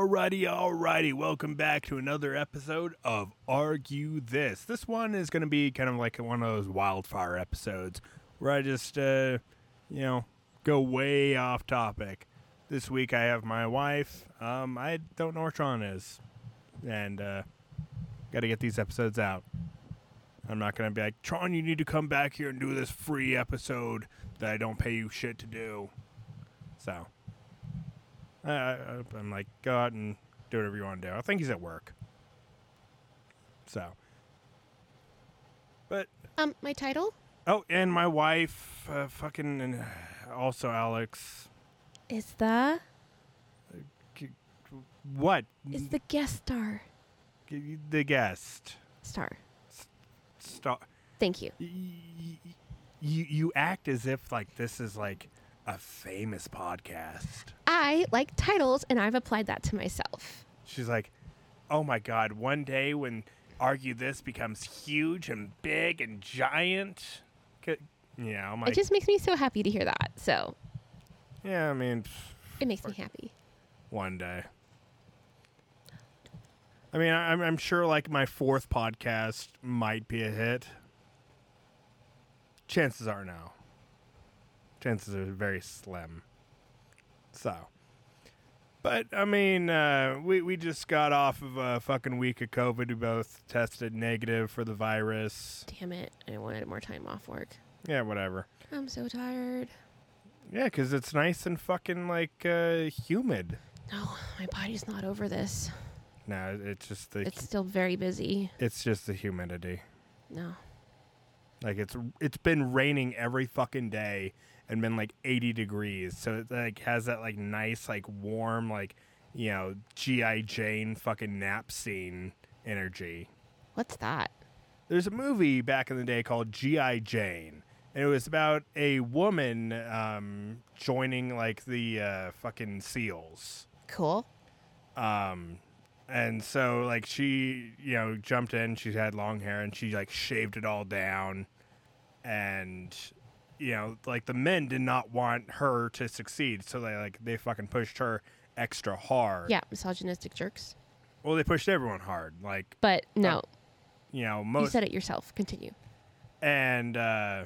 Alrighty, alrighty. Welcome back to another episode of Argue This. This one is going to be kind of like one of those wildfire episodes where I just, uh, you know, go way off topic. This week I have my wife. Um, I don't know where Tron is. And, uh, got to get these episodes out. I'm not going to be like, Tron, you need to come back here and do this free episode that I don't pay you shit to do. So, I, I, I'm like, go out and do whatever you want to do. I think he's at work. So, but Um, my title oh, and my wife, uh, fucking, and also Alex. is the What? is the guest star the guest star. Star. Thank you. You you act as if like this is like a famous podcast. I like titles, and I've applied that to myself. She's like, oh my god, one day when argue this becomes huge and big and giant. Yeah, like, it just makes me so happy to hear that. So yeah, I mean, it makes me happy. one day. I mean, I'm, I'm sure like my fourth podcast might be a hit. Chances are no. Chances are very slim. So, but I mean, uh, we we just got off of a fucking week of COVID. We both tested negative for the virus. Damn it! I wanted more time off work. Yeah, whatever. I'm so tired. Yeah, because it's nice and fucking like uh, humid. No, my body's not over this. No, it's just the It's still very busy. it's just the humidity. No. Like it's it's been raining every fucking day and been like 80 degrees. So it like has that like nice like warm like you know GI Jane fucking nap scene energy. What's that? There's a movie back in the day called GI Jane. And it was about a woman um, joining like the uh, fucking SEALs. Cool. Um, and so like she, you know, jumped in. She had long hair and she like shaved it all down, and you know, like the men did not want her to succeed, so they like they fucking pushed her extra hard. Yeah, misogynistic jerks. Well, they pushed everyone hard, like But no, you know most. you said it yourself. Continue. and uh,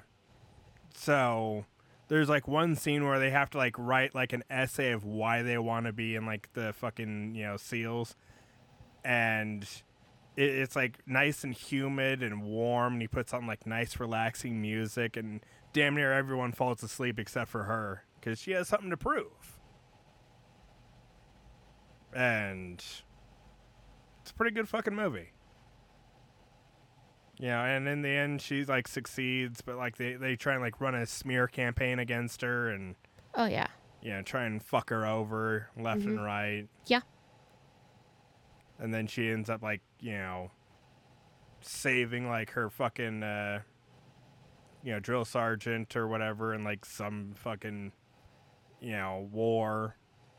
so there's like one scene where they have to like write like an essay of why they want to be in like the fucking you know seals and it, it's like nice and humid and warm and he puts on like nice relaxing music and damn near everyone falls asleep except for her because she has something to prove and it's a pretty good fucking movie yeah, and in the end, she like succeeds, but like they they try and like run a smear campaign against her, and Oh yeah. Yeah, try and fuck her over left and right. Yeah. And then she ends up like you know saving like her fucking uh, you know drill sergeant or whatever, and like some fucking you know war.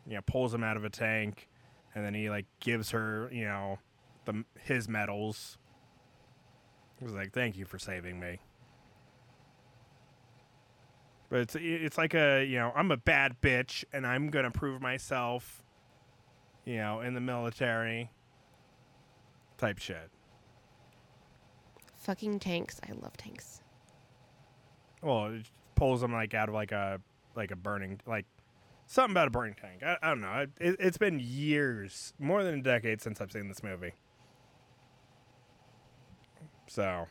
You know, pulls him out of a tank, and then he like gives her you know the his medals. He was like, "Thank you for saving me." But it's it's like a you know I'm a bad bitch and I'm gonna prove myself, you know, in the military. Type shit. Fucking tanks. I love tanks. Well, it pulls them like out of like a like a burning like something about a burning tank. I, I don't know. It, it, it's been years, more than a decade since I've seen this movie. So,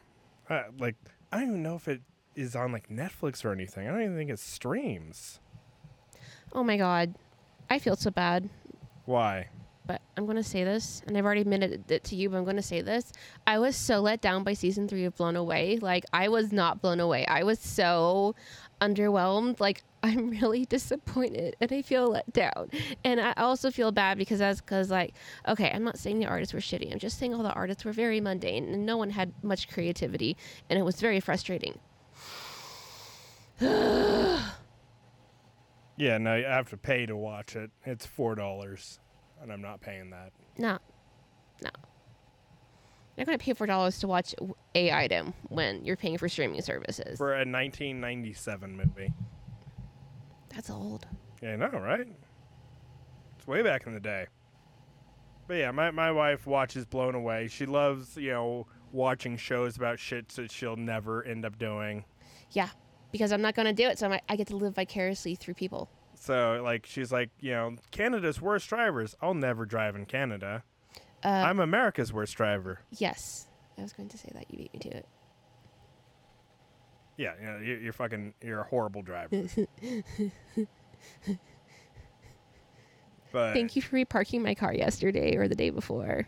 uh, like, I don't even know if it is on like Netflix or anything. I don't even think it streams. Oh my god. I feel so bad. Why? But I'm going to say this, and I've already admitted it to you, but I'm going to say this. I was so let down by season three of Blown Away. Like, I was not blown away. I was so underwhelmed. Like, I'm really disappointed and I feel let down. And I also feel bad because that's because, like, okay, I'm not saying the artists were shitty. I'm just saying all the artists were very mundane and no one had much creativity, and it was very frustrating. Yeah, no, I have to pay to watch it. It's four dollars, and I'm not paying that. No, no. You're not going to pay four dollars to watch a item when you're paying for streaming services. For a 1997 movie. That's old. Yeah, I know, right? It's way back in the day. But yeah, my, my wife watches Blown Away. She loves, you know, watching shows about shit that she'll never end up doing. Yeah, because I'm not going to do it, so I'm, I get to live vicariously through people. So, like, she's like, you know, Canada's worst drivers. I'll never drive in Canada. Uh, I'm America's worst driver. yes, I was going to say that. You beat me to it. Yeah, you know, you're, you're fucking, you're a horrible driver. but Thank you for reparking my car yesterday or the day before.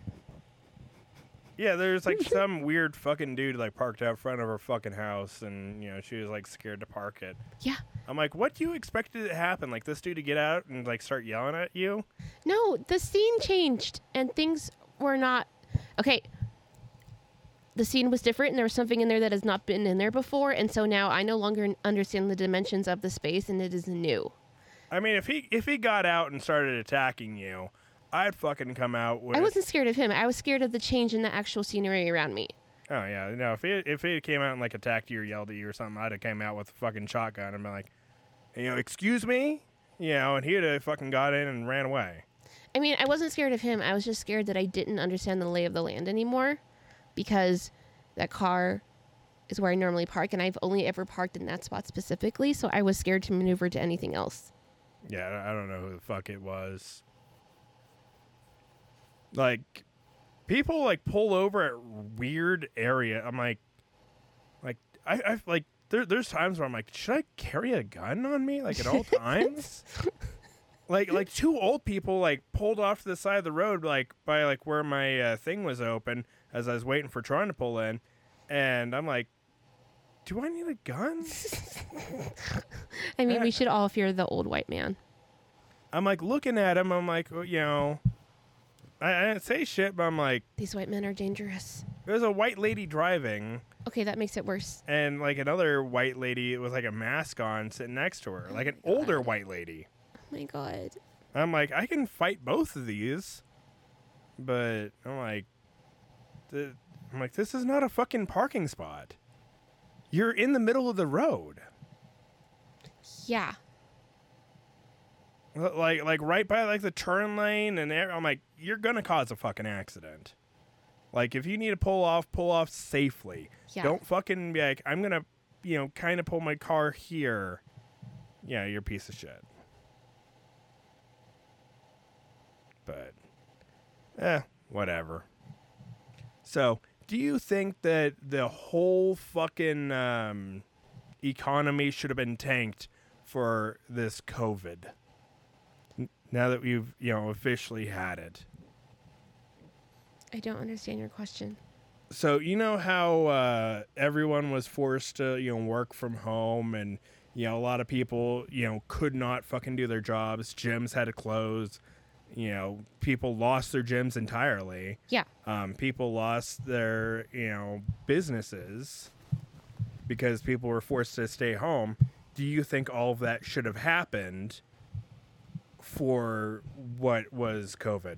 Yeah, there's like some weird fucking dude like parked out front of her fucking house, and you know she was like scared to park it. Yeah. I'm like, what do you expected to happen? Like this dude to get out and like start yelling at you? No, the scene changed and things were not okay. The scene was different, and there was something in there that has not been in there before, and so now I no longer understand the dimensions of the space, and it is new. I mean, if he if he got out and started attacking you, I'd fucking come out with. I wasn't scared of him. I was scared of the change in the actual scenery around me. Oh yeah, no. If he if he came out and like attacked you or yelled at you or something, I'd have came out with a fucking shotgun and been like, you know, excuse me, you know, and he'd have fucking got in and ran away. I mean, I wasn't scared of him. I was just scared that I didn't understand the lay of the land anymore because that car is where I normally park, and I've only ever parked in that spot specifically, so I was scared to maneuver to anything else. Yeah, I I don't know who the fuck it was. Like, people like pull over at weird area. I'm like, like I, I like there, there's times where I'm like, should I carry a gun on me like at all times? like like two old people like pulled off to the side of the road like by like where my uh, thing was open as I was waiting for trying to pull in, and I'm like, do I need a gun? I mean, Yeah. we should all fear the old white man. I'm like looking at him. I'm like, well, you know, I, I didn't say shit, but I'm like, These white men are dangerous. there's a white lady driving, Okay, that makes it worse. and like another white lady with like a mask on sitting next to her, oh like an older white lady. Oh my god. I'm like, I can fight both of these, but I'm like, th- I'm like, this is not a fucking parking spot. You're in the middle of the road, Yeah. Like like right by like the turn lane, and I'm like, you're gonna cause a fucking accident. Like if you need to pull off, pull off safely. Yeah. Don't fucking be like, I'm gonna, you know, kind of pull my car here. Yeah, you're a piece of shit. But, eh, whatever. So, do you think that the whole fucking um, economy should have been tanked for this COVID? Now that we've, you know, officially had it. I don't understand your question. So you know how uh, everyone was forced to you know work from home, and you know a lot of people you know could not fucking do their jobs. Gyms had to close. You know, people lost their gyms entirely. Yeah. Um, people lost their you know businesses because people were forced to stay home. Do you think all of that should have happened for what was COVID?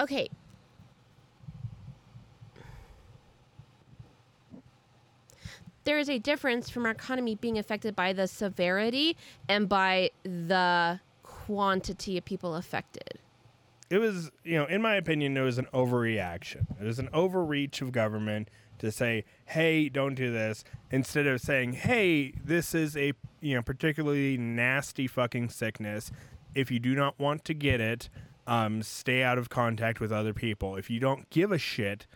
Okay. There is a difference from our economy being affected by the severity and by the quantity of people affected. it was, you know, in my opinion, it was an overreaction. It was an overreach of government to say, "Hey, don't do this," instead of saying, "Hey, this is a you know particularly nasty fucking sickness. If you do not want to get it, um, stay out of contact with other people. If you don't give a shit,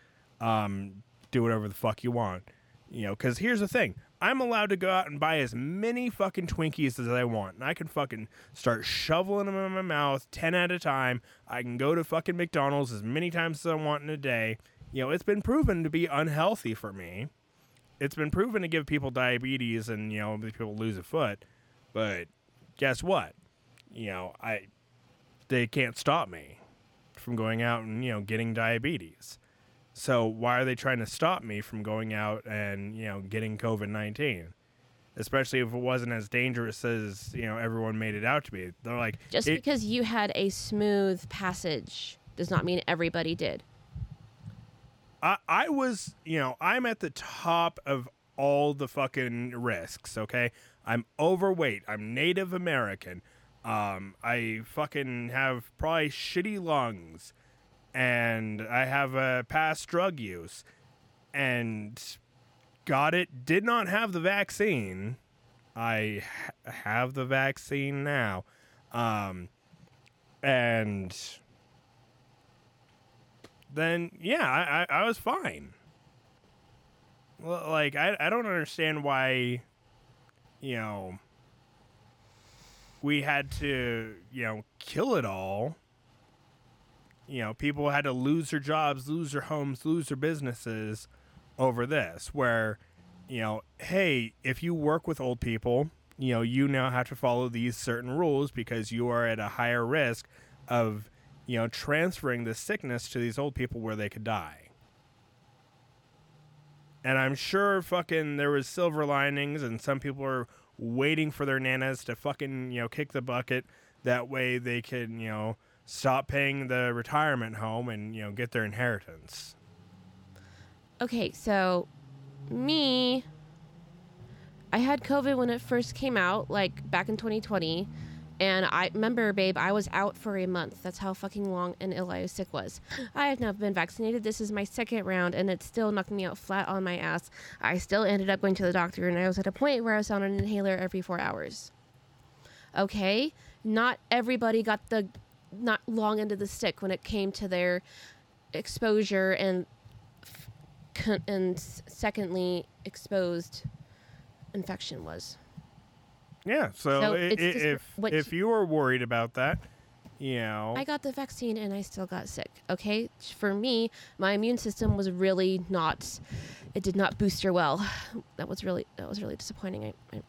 um, do whatever the fuck you want." You know, because here's the thing. I'm allowed to go out and buy as many fucking Twinkies as I want. And I can fucking start shoveling them in my mouth 10 at a time. I can go to fucking McDonald's as many times as I want in a day. You know, it's been proven to be unhealthy for me. It's been proven to give people diabetes and, you know, people lose a foot. But guess what? You know, I they can't stop me from going out and, you know, getting diabetes. So why are they trying to stop me from going out and you know getting COVID nineteen? Especially if it wasn't as dangerous as you know everyone made it out to be. They're like, Just because you had a smooth passage does not mean everybody did. I, was, you know, I'm at the top of all the fucking risks. Okay, I'm overweight. I'm Native American. Um, I fucking have probably shitty lungs, and I have a past drug use, and got it. Did not have the vaccine. I ha- have the vaccine now, um, and then yeah, I, I, I was fine. Like I, I don't understand why, you know, we had to, you know, kill it all. You know, people had to lose their jobs, lose their homes, lose their businesses over this. Where, you know, hey, if you work with old people, you know, you now have to follow these certain rules because you are at a higher risk of, you know, transferring the sickness to these old people where they could die. And I'm sure fucking there was silver linings and some people are waiting for their nanas to fucking, you know, kick the bucket. That way they can, you know, stop paying the retirement home and, you know, get their inheritance. Okay, so me, I had COVID when it first came out, like back in 2020. And I remember, babe, I was out for a month. That's how fucking long and ill I was sick was. I have now been vaccinated. This is my second round, and it's still knocking me out flat on my ass. I still ended up going to the doctor, and I was at a point where I was on an inhaler every four hours. Okay, not everybody got the not long end of the stick when it came to their exposure and and secondly exposed infection was. Yeah, so, So i- it's i- just if what if you were worried about that, you know, I got the vaccine and I still got sick. Okay, for me, my immune system was really not. It did not booster well. That was really that was really disappointing. I, I,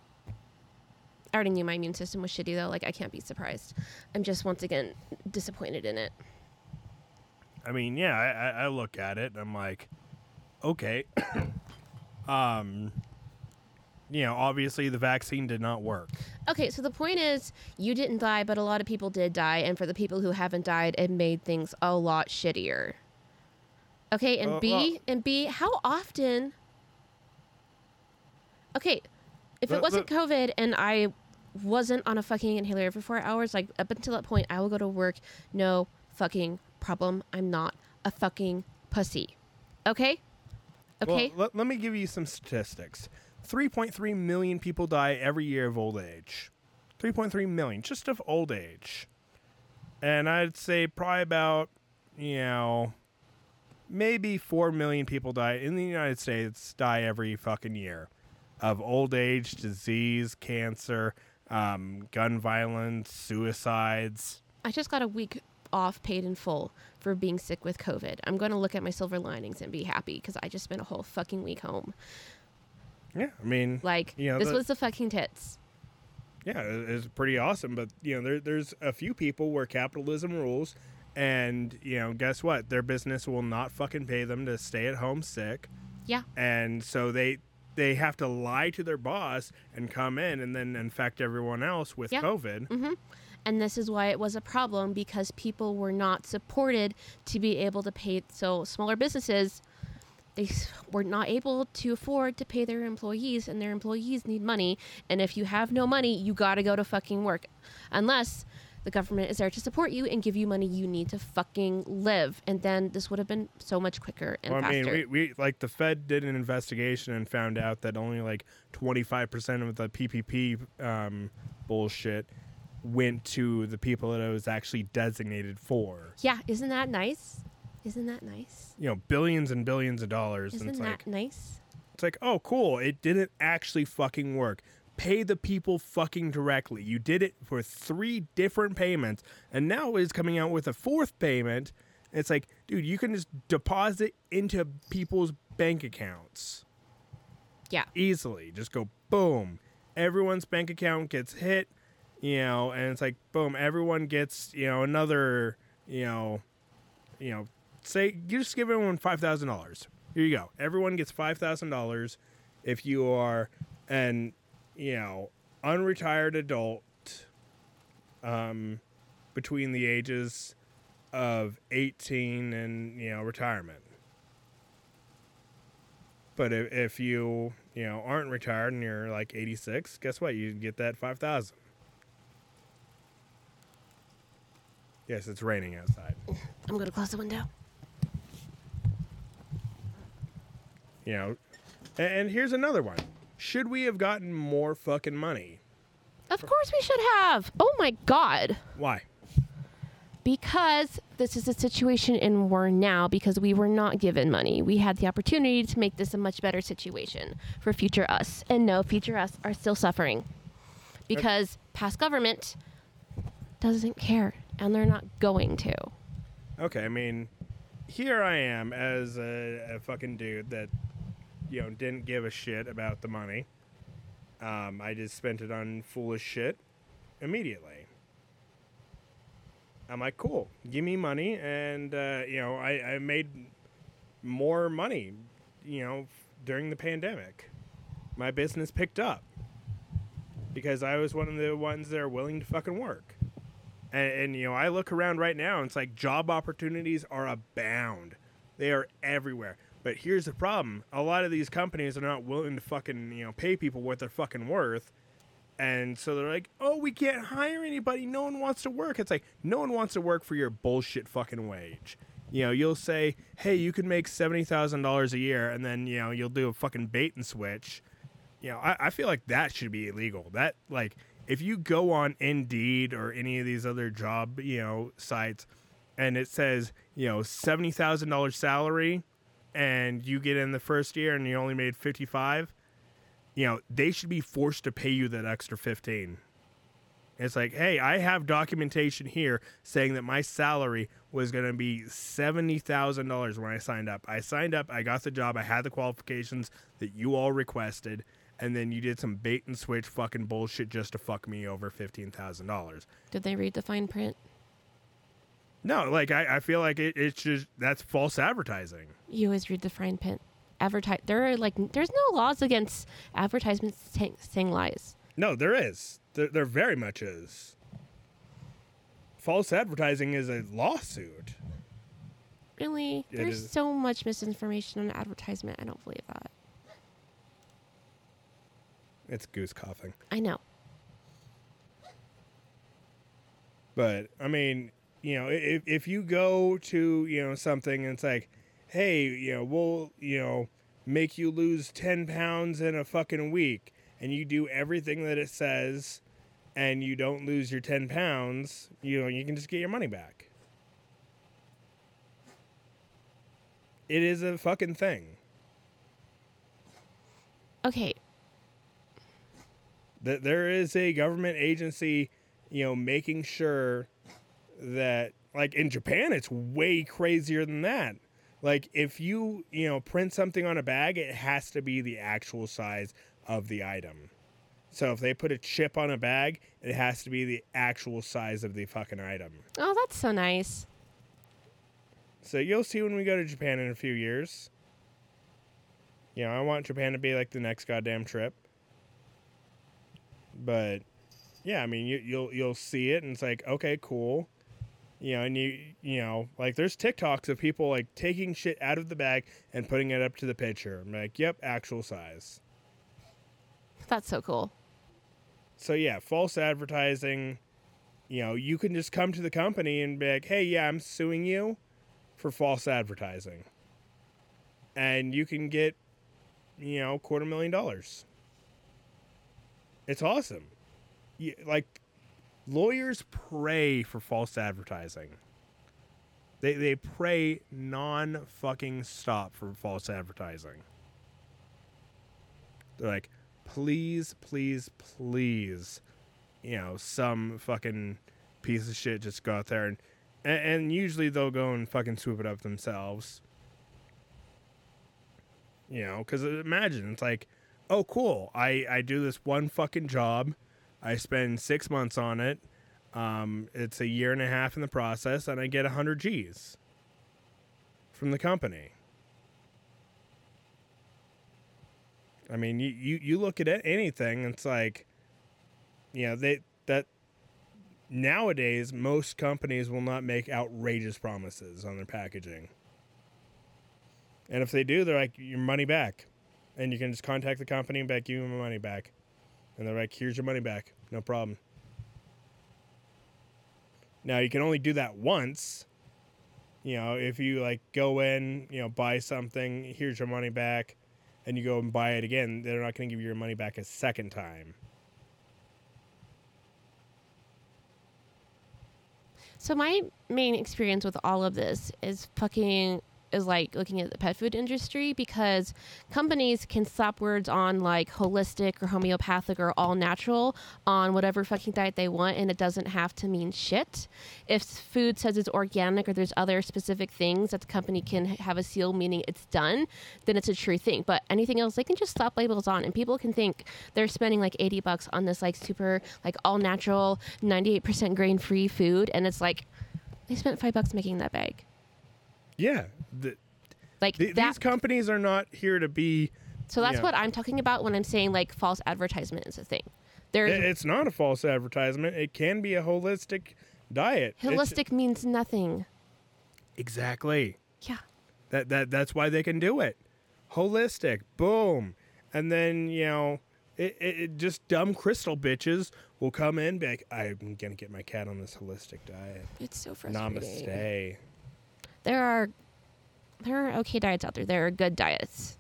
I already knew my immune system was shitty though. Like I can't be surprised. I'm just once again disappointed in it. I mean, yeah, I, I- I look at it. And I'm like, okay, um, you know, obviously the vaccine did not work. Okay, so the point is, you didn't die, but a lot of people did die, and for the people who haven't died, it made things a lot shittier. Okay, and Uh, B, well- and B, how often? Okay, if The- it wasn't the- COVID and I wasn't on a fucking inhaler every four hours, like up until that point, I will go to work, no fucking problem. I'm not a fucking pussy. Okay? Okay? Well, let, let me give you some statistics. 3.3 million people die every year of old age. 3.3 million just of old age. And I'd say probably about, you know, maybe 4 million people die in the United States die every fucking year of old age, disease, cancer, um, gun violence, suicides. I just got a week off paid in full for being sick with COVID. I'm going to look at my silver linings and be happy because I just spent a whole fucking week home. Yeah, I mean, Like, You know, this the- was the fucking tits. Yeah, it- it's pretty awesome. But you know, there, there's a few people where capitalism rules, and you know, guess what? Their business will not fucking pay them to stay at home sick, Yeah. and so they they have to lie to their boss and come in and then infect everyone else with Yeah. COVID. Mm-hmm. And this is why it was a problem because people were not supported to be able to pay. So, smaller businesses, they were not able to afford to pay their employees, and their employees need money. And if you have no money, you got to go to fucking work. Unless the government is there to support you and give you money you need to fucking live. And then this would have been so much quicker and Well, I faster. mean, we, we like the Fed did an investigation and found out that only like 25% of the PPP um, bullshit went to the people that it was actually designated for. yeah, isn't that nice? Isn't that nice? You know, billions and billions of dollars. Isn't and it's that like, nice? It's like, oh, cool. It didn't actually fucking work. Pay the people fucking directly. You did it for three different payments, and now it's coming out with a fourth payment. It's like, dude, you can just deposit into people's bank accounts Yeah. easily. Just go boom. Everyone's bank account gets hit, you know, and it's like boom, everyone gets, you know, another, you know, you know, say you just give everyone five thousand dollars. Here you go. Everyone gets five thousand dollars if you are an, you know, unretired adult um between the ages of 18 and, you know, retirement. But if, if you you know aren't retired and you're like 86, guess what? You get that 5,000. Yes, it's raining outside. I'm gonna close the window. You know, and, and here's another one. Should we have gotten more fucking money? Of course we should have. Oh my god. Why? Because this is a situation in we're now because we were not given money. We had the opportunity to make this a much better situation for future us. And no, future us are still suffering. Because past government doesn't care and they're not going to. Okay, I mean, here I am as a, a fucking dude that, you know, didn't give a shit about the money. Um, I just spent it on foolish shit immediately. I'm like, cool, give me money, and uh, you know, I, I made more money, you know, during the pandemic. My business picked up because I was one of the ones that are willing to fucking work. And, and you know, I look around right now, and it's like job opportunities are abound. They are everywhere. But here's the problem: a lot of these companies are not willing to fucking you know pay people what they're fucking worth, and so they're like, "Oh, we can't hire anybody. No one wants to work." It's like no one wants to work for your bullshit fucking wage. You know, you'll say, "Hey, you can make seventy thousand dollars a year," and then you know you'll do a fucking bait and switch. You know, I, I feel like that should be illegal. That like if you go on Indeed or any of these other job you know sites, and it says you know seventy thousand dollars salary and you get in the first year and you only made 55 you know they should be forced to pay you that extra 15 it's like hey i have documentation here saying that my salary was going to be $70000 when i signed up. I signed up i got the job i had the qualifications that you all requested and then you did some bait and switch fucking bullshit just to fuck me over $15000 Did they read the fine print? No like i, I feel like it, it's just that's false advertising You always read the fine print. Advertise. There are like there's no laws against advertisements saying, saying lies. No, there is. There, there very much is. False advertising is a lawsuit. Really, It there's is. so much misinformation on advertisement. I don't believe that. It's goose coughing. I know. But I mean, you know, if if you go to you know something and it's like, hey, you know, we'll you know make you lose ten pounds in a fucking week, and you do everything that it says, and you don't lose your ten pounds, you know, you can just get your money back. It is a fucking thing. Okay, that there is a government agency, you know, making sure that like in Japan it's way crazier than that. Like if you, you know, print something on a bag, it has to be the actual size of the item. So if they put a chip on a bag, it has to be the actual size of the fucking item. Oh, that's so nice. So you'll see when we go to Japan in a few years. You know, I want Japan to be like the next goddamn trip. But yeah, I mean, you, you'll you'll see it, and it's like, okay, cool. You know, and you you know, like there's TikToks of people like taking shit out of the bag and putting it up to the picture. I'm like, yep, actual size. That's so cool. So yeah, false advertising. You know, you can just come to the company and be like, "Hey, yeah, I'm suing you for false advertising," and you can get, you know, quarter million dollars. It's awesome. You, like, lawyers pray for false advertising. They they pray non fucking stop for false advertising. They're like, please, please, please, you know, some fucking piece of shit just go out there and, and, usually they'll go and fucking swoop it up themselves. You know, because imagine it's like, oh, cool, I, I do this one fucking job, I spend six months on it, um, it's a year and a half in the process, and I get 100 G's from the company. I mean, you, you, you look at anything, it's like, you know, they that nowadays most companies will not make outrageous promises on their packaging. And if they do, they're like, your money back. and you can just contact the company and like, give me my money back, and they're like, here's your money back, no problem. Now you can only do that once. You know, if you like go in, you know, buy something, here's your money back, and you go and buy it again, they're not going to give you your money back a second time. So my main experience with all of this is fucking is like looking at the pet food industry because companies can slap words on like holistic or homeopathic or all natural on whatever fucking diet they want and it doesn't have to mean shit. If food says it's organic or there's other specific things that the company can have a seal meaning it's done, then it's a true thing. But anything else they can just slap labels on and people can think they're spending like 80 bucks on this like super like all natural 98% grain free food and it's like they spent 5 bucks making that bag. Yeah, the, Like that these companies are not here to be. So that's Yeah. what I'm talking about when I'm saying like false advertisement is a thing. There's It's not a false advertisement. It can be a holistic diet. It's- holistic means nothing. exactly. Yeah. That that that's why they can do it. Holistic, boom, and then you know, it, it, it just dumb crystal bitches will come in, be like, I'm gonna get my cat on this holistic diet. It's so frustrating. Namaste. There are there are okay diets out there. There are good diets.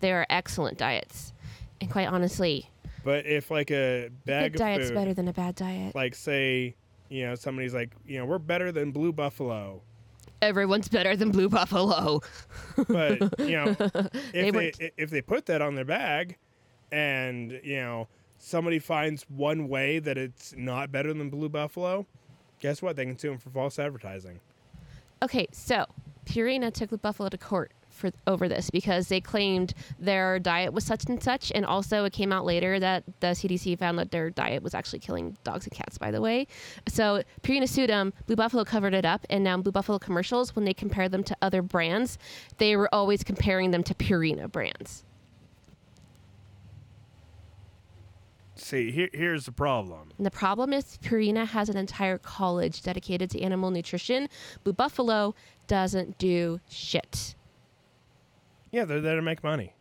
There are excellent diets. And quite honestly, But if like a a bag good of diet's food, better than a bad diet. like say, you know, somebody's like, you know, we're better than Blue Buffalo. Everyone's better than Blue Buffalo. but you know if they, went- if they put that on their bag and you know somebody finds one way that it's not better than blue buffalo guess what they can sue them for false advertising Okay, so Purina took the buffalo to court for over this because they claimed their diet was such and such, and also it came out later that the CDC found that their diet was actually killing dogs and cats. By the way, so Purina sued them. Blue Buffalo covered it up, and now Blue Buffalo commercials, when they compare them to other brands, they were always comparing them to Purina brands. See here, here's the problem And the problem is Purina has an entire college dedicated to animal nutrition. Blue Buffalo doesn't do shit. yeah they're there to make money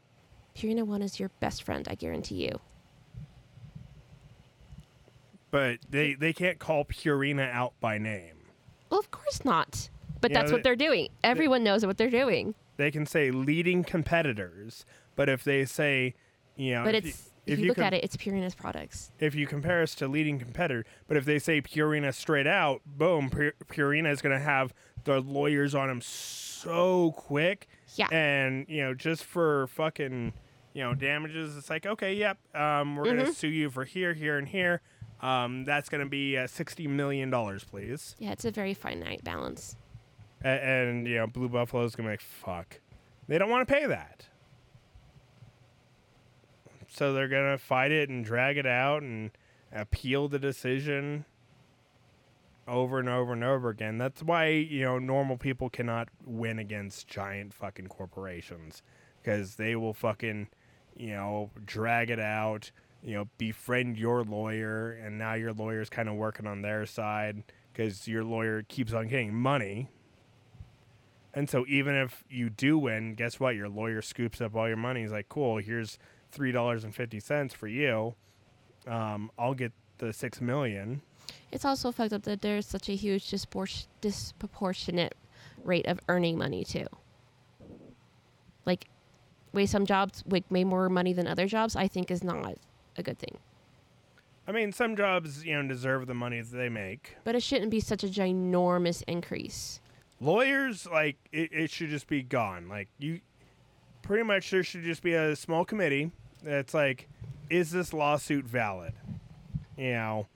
Purina One is your best friend, I guarantee you. but they they can't call purina out by name Well, of course not. But Yeah, that's they- what they're doing. Everyone knows what they're doing. they can say leading competitors but if they say you know But it's you, if, you, look com- at it, it's Purina's products. if you compare us to leading competitor, but if they say Purina straight out, boom, Pur- Purina is going to have the lawyers on them so quick. Yeah. And, you know, just for fucking, you know, damages, it's like, okay, yep, um, we're going Mm-hmm. to sue you for here, here, and here. Um, that's going to be uh, $60 million, please. Yeah, it's a very finite balance. A- and, you know, Blue Buffalo is going to be like, fuck. They don't want to pay that. So they're to fight it and drag it out and appeal the decision over and over and over again. That's why, you know, normal people cannot win against giant fucking corporations because they will fucking, you know, drag it out, you know, befriend your lawyer, and now your lawyer's kind of working on their side because your lawyer keeps on getting money. And so even if you do win, guess what? Your lawyer scoops up all your money. He's like, cool, here's three dollars and fifty cents for you. Um, I'll get the six million. It's also fucked up that there's such a huge dispor- disproportionate rate of earning money too. Like, way some jobs make more money than other jobs, I think is not a good thing. I mean, some jobs, you know, deserve the money that they make. But it shouldn't be such a ginormous increase. Lawyers, like, it, it should just be gone. Like, you pretty much there should just be a small committee that's like, is this lawsuit valid? You know,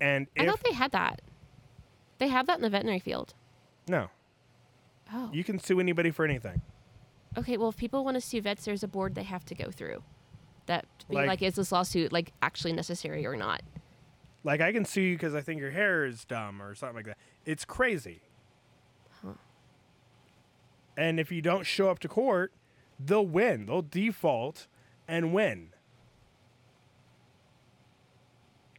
and I if thought they had that. They have that in the veterinary field. no, Oh. you can sue anybody for anything. Okay, well, if people want to sue vets, there's a board they have to go through. That be Like- like, is this lawsuit like actually necessary or not? Like, I can sue you because I think your hair is dumb or something like that. It's crazy. Huh. And if you don't show up to court, they'll win. They'll default and when.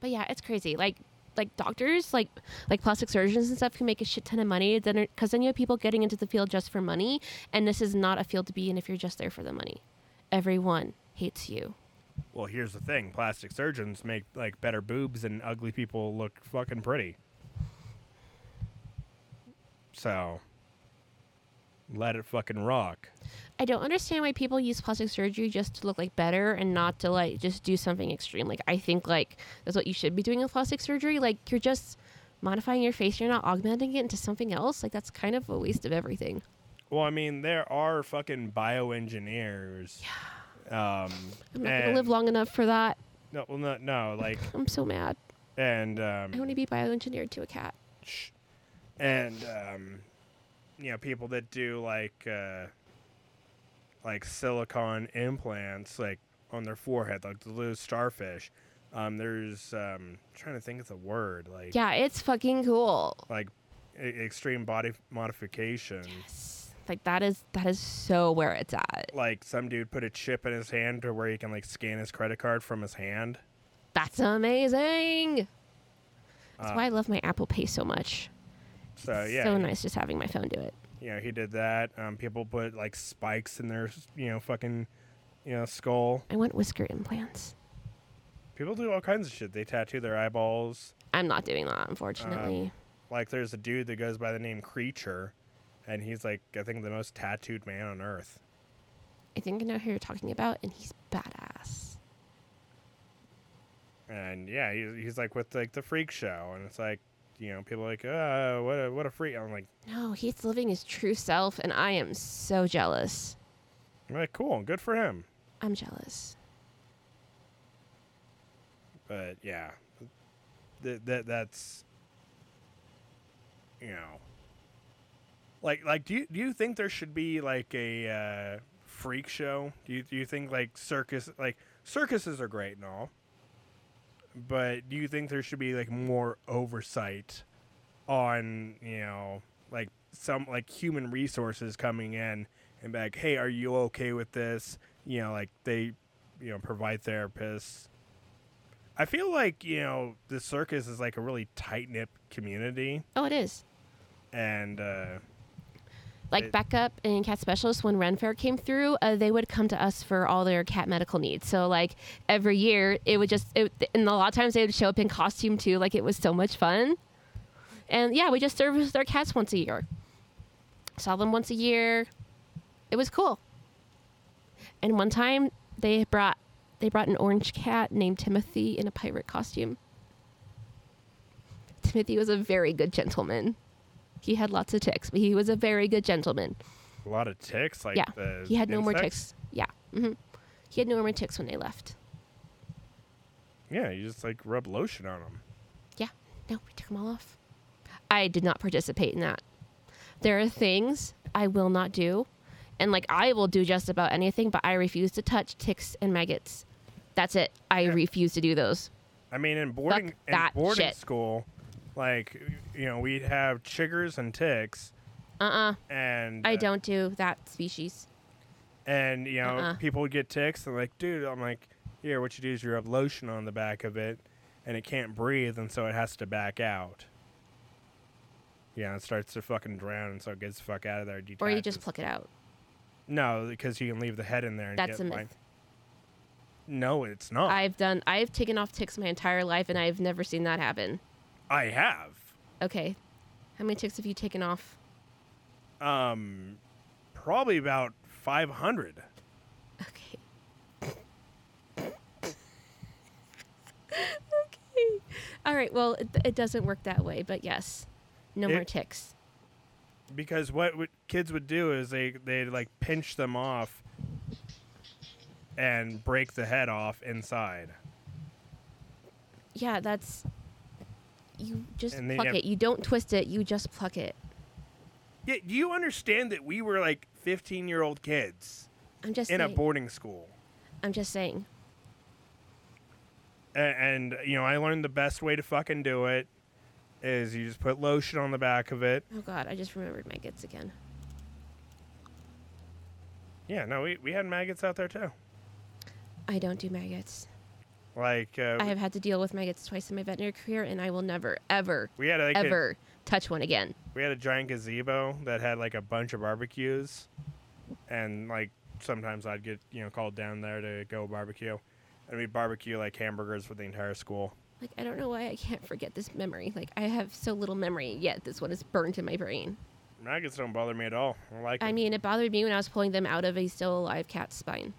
But yeah, it's crazy. Like like doctors, like like plastic surgeons and stuff can make a shit ton of money. Then because then you have people getting into the field just for money, and this is not a field to be in if you're just there for the money. Everyone hates you. Well, here's the thing: plastic surgeons make like better boobs, and ugly people look fucking pretty. So, let it fucking rock. I don't understand why people use plastic surgery just to look like better and not to like just do something extreme. Like I think like that's what you should be doing with plastic surgery. Like you're just modifying your face, you're not augmenting it into something else. Like that's kind of a waste of everything. Well, I mean, there are fucking bioengineers. Yeah. Um, I'm not gonna live long enough for that. No, well, no, no, like, I'm so mad. and um, I want to be bioengineered to a cat. and um, you know, people that do like uh, like silicone implants, like on their forehead, like the little starfish. Um, there's um, trying to think of the word, like Yeah, it's fucking cool. like e- extreme body modification. Yes. Like that is that is so where it's at. Like some dude put a chip in his hand to where he can like scan his credit card from his hand. That's amazing. That's Uh, why I love my Apple Pay so much. So yeah, So nice just having my phone do it. you know, he did that. Um, people put like spikes in their, you know, fucking, you know, skull. I want whisker implants. People do all kinds of shit. They tattoo their eyeballs. I'm not doing that, unfortunately. Like, there's a dude that goes by the name Creature, and he's like, I think, the most tattooed man on earth. I think I know who you're talking about, and he's badass. And yeah, he's, he's like with like the freak show, and it's like, you know, people are like, uh, what a what a freak. I'm like, No, he's living his true self, and I am so jealous. I'm like, cool, good for him. I'm jealous. But yeah, that that that's you know, like like do you do you think there should be like a uh, freak show? Do you do you think like circus like circuses are great and all, but do you think there should be like more oversight on you know like some like human resources coming in and be like, hey, are you okay with this? You know, like they you know provide therapists I feel like you know the circus is like a really tight knit community, Oh, it is. and uh, Like It- backup and cat specialists, when Ren Fair came through, uh, they would come to us for all their cat medical needs. So like every year, it would just, it, and a lot of times they would show up in costume too. Like it was so much fun. And yeah, we just serviced their cats once a year. Saw them once a year. It was cool. And one time they brought they brought an orange cat named Timothy in a pirate costume. Timothy was a very good gentleman. He had lots of ticks, but he was a very good gentleman. a lot of ticks. Like yeah, the he had no more ticks. Yeah, hmm he had no more ticks when they left. Yeah, you just like rub lotion on them. Yeah, no, we took them all off. I did not participate in that. There are things I will not do, and like I will do just about anything, but I refuse to touch ticks and maggots. That's it. I Yeah. refuse to do those. I mean, in boarding in boarding shit. school, like you know, we'd have chiggers and ticks, Uh uh and I uh, don't do that species. And you know, Uh-uh. people would get ticks, and like, dude, I'm like, here, what you do is you rub lotion on the back of it, and it can't breathe, and so it has to back out. Yeah, it starts to fucking drown, and so it gets the fuck out of there. Or you just pluck it out. No, because you can leave the head in there. And That's get a myth. No, it's not. I've done. I've taken off ticks my entire life, and I've never seen that happen. I have. Okay, how many ticks have you taken off? Um, probably about five hundred. Okay. okay. All right. Well, it, it doesn't work that way, but yes, no more ticks. Because what would, kids would do is they they like pinch them off and break the head off inside. Yeah, that's. You just And pluck have- it. You don't twist it. You just pluck it. Yeah, do you understand that we were like 15 year old kids I'm just in a saying. boarding school? I'm just saying. A- And, you know, I learned the best way to fucking do it is you just put lotion on the back of it. Oh God, I just remembered maggots again. Yeah, no, we, we had maggots out there too. I don't do maggots. Like, uh, I have had to deal with maggots twice in my veterinary career, and I will never, ever, we had like a, ever touch one again. we had a giant gazebo that had like a bunch of barbecues and like sometimes I'd get you know called down there to go barbecue, and we barbecue like hamburgers for the entire school. Like I don't know why I can't forget this memory. Like I have so little memory, yet this one is burnt in my brain. Maggots don't bother me at all. I like I it. mean, it bothered me when I was pulling them out of a still alive cat's spine.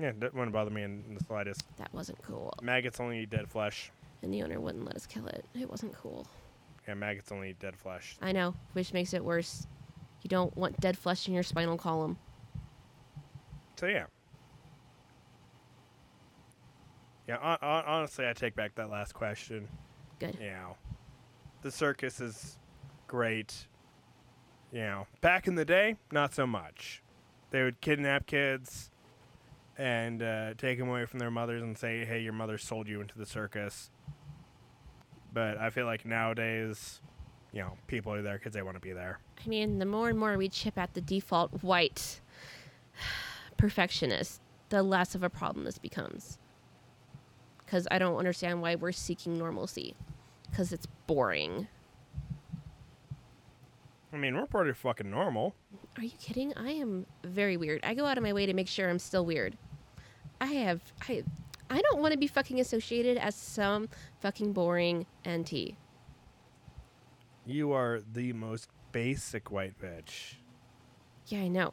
Yeah, that wouldn't bother me in the slightest. That wasn't cool. Maggots only eat dead flesh. And the owner wouldn't let us kill it. It wasn't cool. Yeah, maggots only eat dead flesh. I know, which makes it worse. You don't want dead flesh in your spinal column. So yeah. Yeah, hon- hon- honestly, I take back that last question. Good. You know, the circus is great. You know, back in the day, not so much. They would kidnap kids and uh, take them away from their mothers and say, "Hey, your mother sold you into the circus." But I feel like nowadays, you know, people are there because they want to be there. I mean, the more and more we chip at the default white perfectionist, the less of a problem this becomes. Because I don't understand why we're seeking normalcy. Because it's boring. I mean, we're pretty fucking normal. Are you kidding? I am very weird. I go out of my way to make sure I'm still weird. I have I I don't want to be fucking associated as some fucking boring NT. You are the most basic white bitch. Yeah, I know.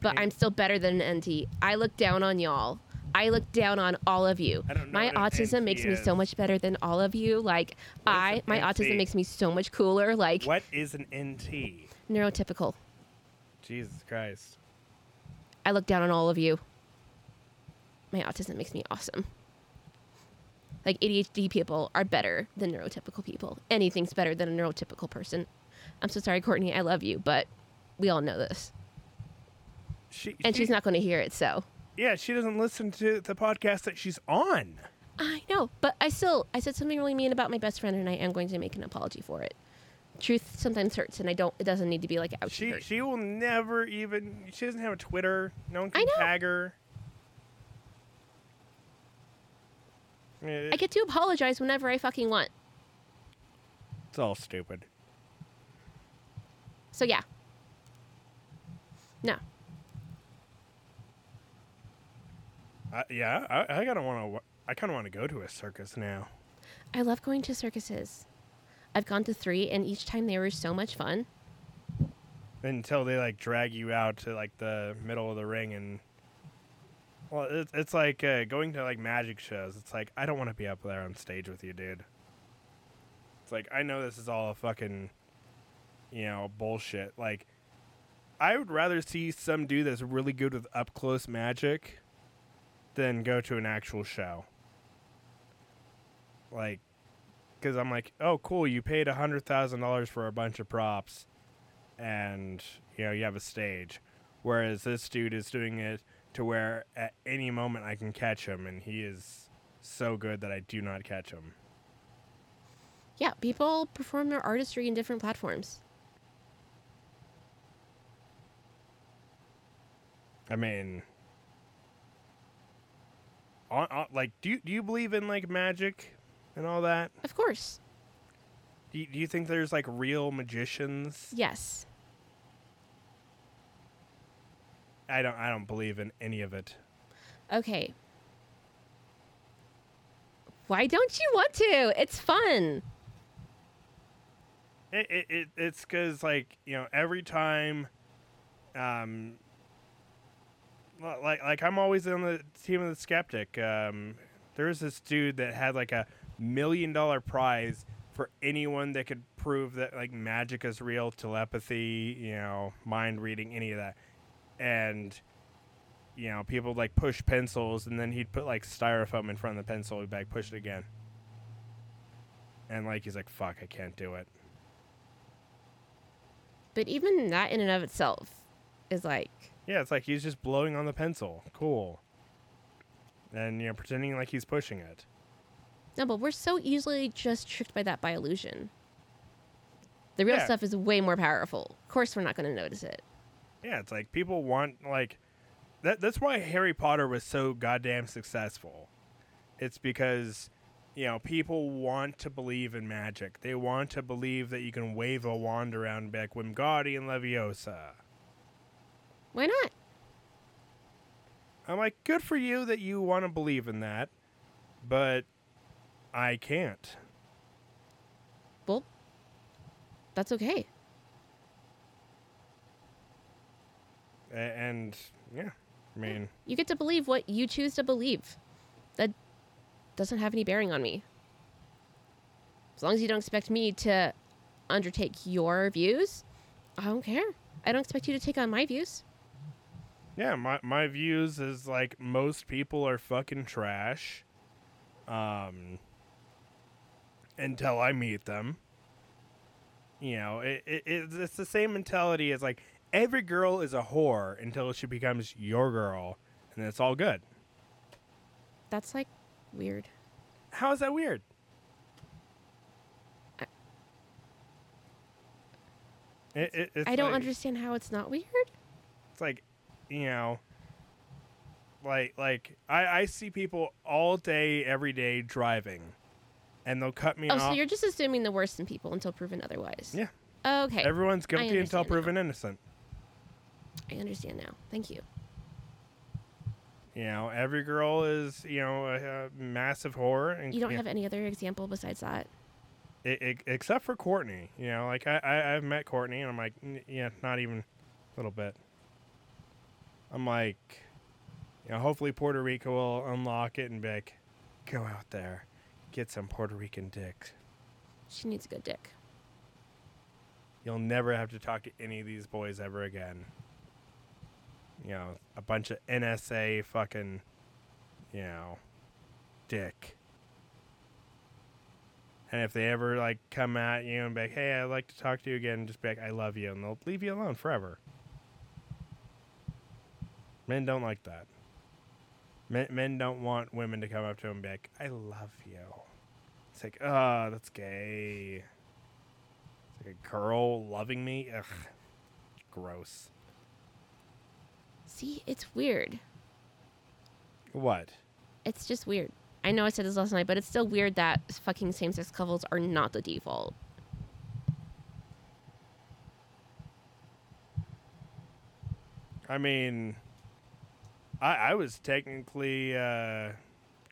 But I'm still better than an NT. I look down on y'all. I look down on all of you. I don't know My autism NT makes me so much better than all of you. Like What is I my autism makes me so much cooler. Like What is an NT? neurotypical. Jesus Christ. I look down on all of you. My autism makes me awesome. Like ADHD people are better than neurotypical people. Anything's better than a neurotypical person. I'm so sorry, Courtney. I love you, but we all know this. She, And she- she's not going to hear it, so. Yeah, she doesn't listen to the podcast that she's on. I know, but I still I said something really mean about my best friend and I am going to make an apology for it. Truth sometimes hurts and I don't it doesn't need to be like ouch She hurt. she will never even. She doesn't have a Twitter. No one can tag her. I get to apologize whenever I fucking want. It's all stupid. So yeah. No. I, yeah, I, I gotta want to. I kind of want to go to a circus now. I love going to circuses. I've gone to 3 and each time they were so much fun. Until they like drag you out to like the middle of the ring and. Well, it's it's like uh, going to like magic shows. It's like I don't want to be up there on stage with you, dude. It's like I know this is all a fucking, you know, bullshit. Like, I would rather see some dude that's really good with up close magic, than go to an actual show. Like, because I'm like, oh, cool, you paid a hundred thousand dollars for a bunch of props, and you know you have a stage, whereas this dude is doing it to where at any moment I can catch him, and he is so good that I do not catch him. Yeah, people perform their artistry in different platforms. I mean, on, on, like, do you do you believe in like magic and all that? Of course. Do you, do you think there's like real magicians? Yes. I don't I don't believe in any of it. Okay. Why don't you want to? It's fun. It, it, it it's because like you know every time, um, like like I'm always on the team of the skeptic. Um, there was this dude that had like a million dollar prize for anyone that could prove that like magic is real, telepathy, you know, mind reading, any of that, and. You know, people like push pencils, and then he'd put like styrofoam in front of the pencil. Like, push it again, and like he's like, "Fuck, I can't do it." But even that in and of itself is like Yeah, it's like he's just blowing on the pencil. Cool. And you know, pretending like he's pushing it. no, but we're so easily just tricked by that by illusion. The real Yeah. stuff is way more powerful. Of course, we're not going to notice it. Yeah, it's like people want like that that's why Harry Potter was so goddamn successful. It's because you know, people want to believe in magic. They want to believe that you can wave a wand around and be like Wingardium Leviosa. Why not? I'm like, good for you that you want to believe in that, but I can't. Well, that's okay. And yeah, I mean, You get to believe what you choose to believe. That doesn't have any bearing on me. As long as you don't expect me to undertake your views, I don't care. I don't expect you to take on my views. yeah, my my views is like most people are fucking trash. Um, until I meet them. You know, it, it it's, it's the same mentality as like every girl is a whore until she becomes your girl, and then it's all good. That's like weird. How is that weird? I- It, it, it's I don't like- understand how it's not weird. It's like, you know, like like I, I see people all day, every day driving, and they'll cut me oh, off. Oh, off. so you're just assuming the worst in people until proven otherwise. Yeah. Okay. Everyone's guilty until proven innocent. I understand now. Thank you. You know, every girl is you know a, a massive whore, and You don't yeah, have any other example besides that. i i except for Courtney. You know, like I, I I've met Courtney, and I'm like, yeah, not even a little bit. I'm like, you know, hopefully Puerto Rico will unlock it and be like, go out there, get some Puerto Rican dick. She needs a good dick. You'll never have to talk to any of these boys ever again. You know, a bunch of NSA fucking, you know, dick. And if they ever like come at you and be like, "Hey, I'd like to talk to you again," just be like, "I love you," and they'll leave you alone forever. Men don't like that. Men, men don't want women to come up to them and be like, "I love you." It's like, oh, that's gay. It's like a girl loving me. Ugh, gross. See, it's weird. What? It's just weird. I know I said this last night, but it's still weird that fucking same sex couples are not the default. I mean, I I was technically uh,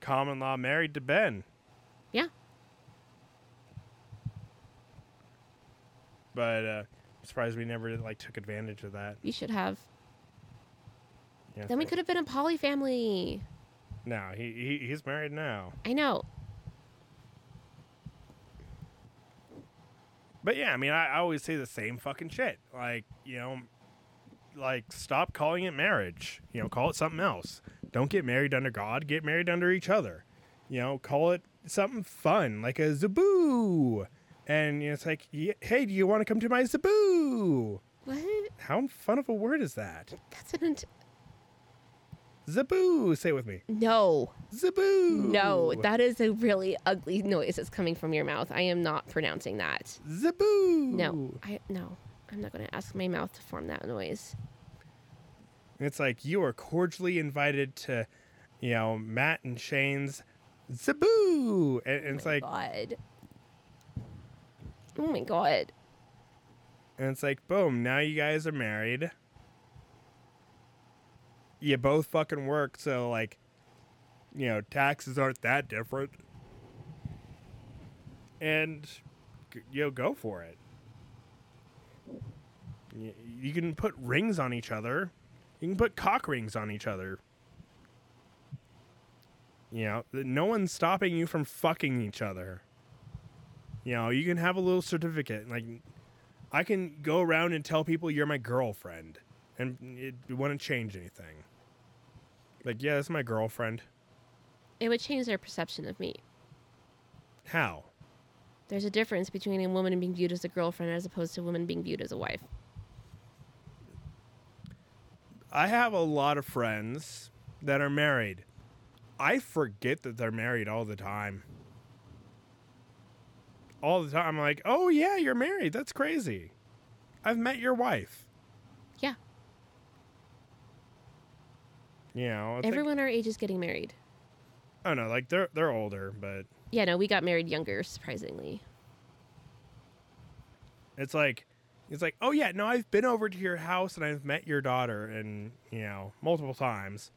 common law married to Ben. Yeah. But uh, I'm surprised we never like took advantage of that. You should have. Yeah, Then we could have been a poly family. No, he, he he's married now. I know. But yeah, I mean, I, I always say the same fucking shit. Like, you know, like stop calling it marriage. You know, call it something else. Don't get married under God. Get married under each other. You know, call it something fun, like a zaboo. And you know, it's like, hey, do you want to come to my zaboo? What? How fun of a word is that? That's an. Int- Zaboo. Say it with me. no. Zaboo. No. That is a really ugly noise that's coming from your mouth. I am not pronouncing that. Zaboo. No. I no. I'm not going to ask my mouth to form that noise. It's like you are cordially invited to, you know, Matt and Shane's Zaboo. And, and it's oh my like, God. Oh my god. and it's like, boom, now you guys are married. You both fucking work, so like, you know, taxes aren't that different. And you know, go for it. You can put rings on each other. You can put cock rings on each other. You know, no one's stopping you from fucking each other. You know, you can have a little certificate. Like, I can go around and tell people you're my girlfriend, and it, it wouldn't change anything. Like, yeah, that's my girlfriend. It would change their perception of me. How? There's a difference between a woman being viewed as a girlfriend as opposed to a woman being viewed as a wife. I have a lot of friends that are married. I forget that they're married all the time. All the time. I'm like, oh, yeah, you're married. That's crazy. I've met your wife. You know, like- Everyone our age is getting married. I don't know, like they're they're older, but Yeah, no, we got married younger, surprisingly. it's like it's like, oh yeah, no, I've been over to your house and I've met your daughter and you know multiple times.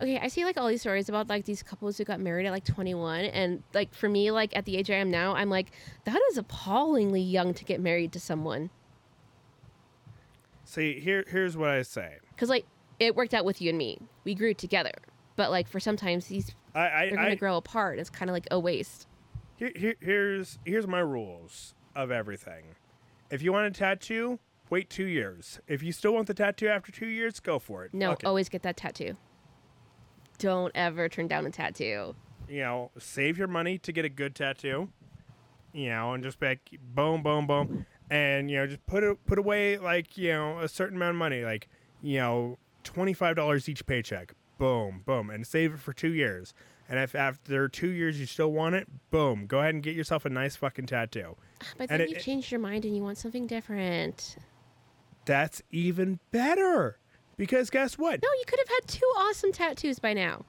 Okay, I see like all these stories about like these couples who got married at like 21 and like for me like at the age I am now, I'm like that is appallingly young to get married to someone. See, here here's what I say. Cuz like it worked out with you and me. We grew together. But like for sometimes these I I, they're going I grow apart. It's kind of like a waste. here, here here's here's my rules of everything. If you want a tattoo, wait two years. If you still want the tattoo after two years, go for it. No, it. always get that tattoo. Don't ever turn down a tattoo. you know, save your money to get a good tattoo. You know, and just be like boom, boom, boom, and you know, just put it put away like you know a certain amount of money, like you know, twenty five dollars each paycheck. Boom, boom, and save it for two years. And if after two years you still want it, boom, go ahead and get yourself a nice fucking tattoo. But then it- you it- changed your mind and you want something different. That's even better. Because guess what? No, you could have had two awesome tattoos by now.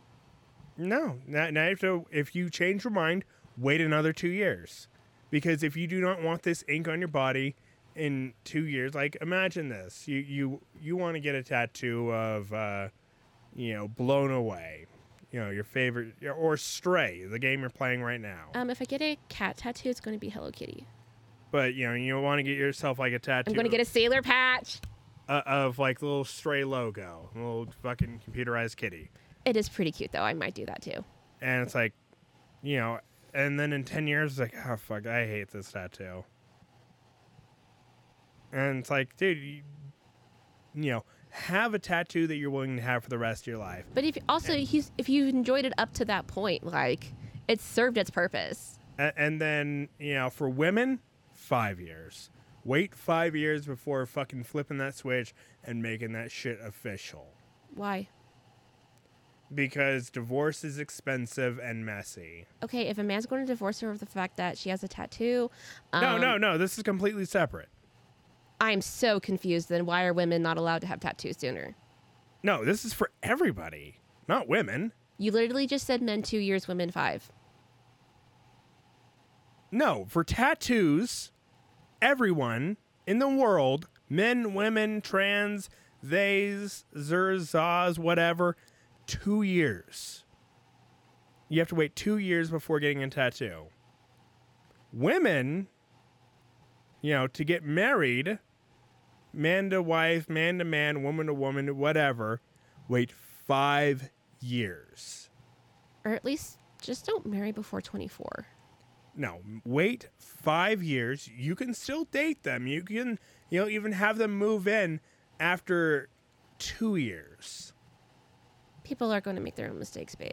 No, now, now you have to, if you change your mind, wait another two years. Because if you do not want this ink on your body in two years, like imagine this: you you you want to get a tattoo of, uh, you know, blown away, you know, your favorite, or Stray, the game you're playing right now. Um, if I get a cat tattoo, it's going to be Hello Kitty. but you know, you want to get yourself like a tattoo. I'm going to get a sailor patch. uh, of like the little Stray logo, a little fucking computerized kitty. It is pretty cute though. I might do that too. and it's like, you know, and then in ten years, it's like, oh fuck, I hate this tattoo. And it's like, dude, you, you know, have a tattoo that you're willing to have for the rest of your life. But if also he's if you enjoyed it up to that point, like it served its purpose. A- and then, you know, for women, five years. Wait five years before fucking flipping that switch and making that shit official. Why? Because divorce is expensive and messy. Okay, if a man's going to divorce her over the fact that she has a tattoo, no, um, no, no. This is completely separate. I'm so confused. Then why are women not allowed to have tattoos sooner? No, this is for everybody, not women. You literally just said men two years, women five. No, for tattoos, everyone in the world, men, women, trans, theys, zers, zas, whatever, two years. You have to wait two years before getting a tattoo. Women, you know, to get married, man to wife, man to man, woman to woman, whatever, wait five years. Or at least just don't marry before 24. No, wait five years. You can still date them. You can, you know, even have them move in after two years. People are going to make their own mistakes, babe.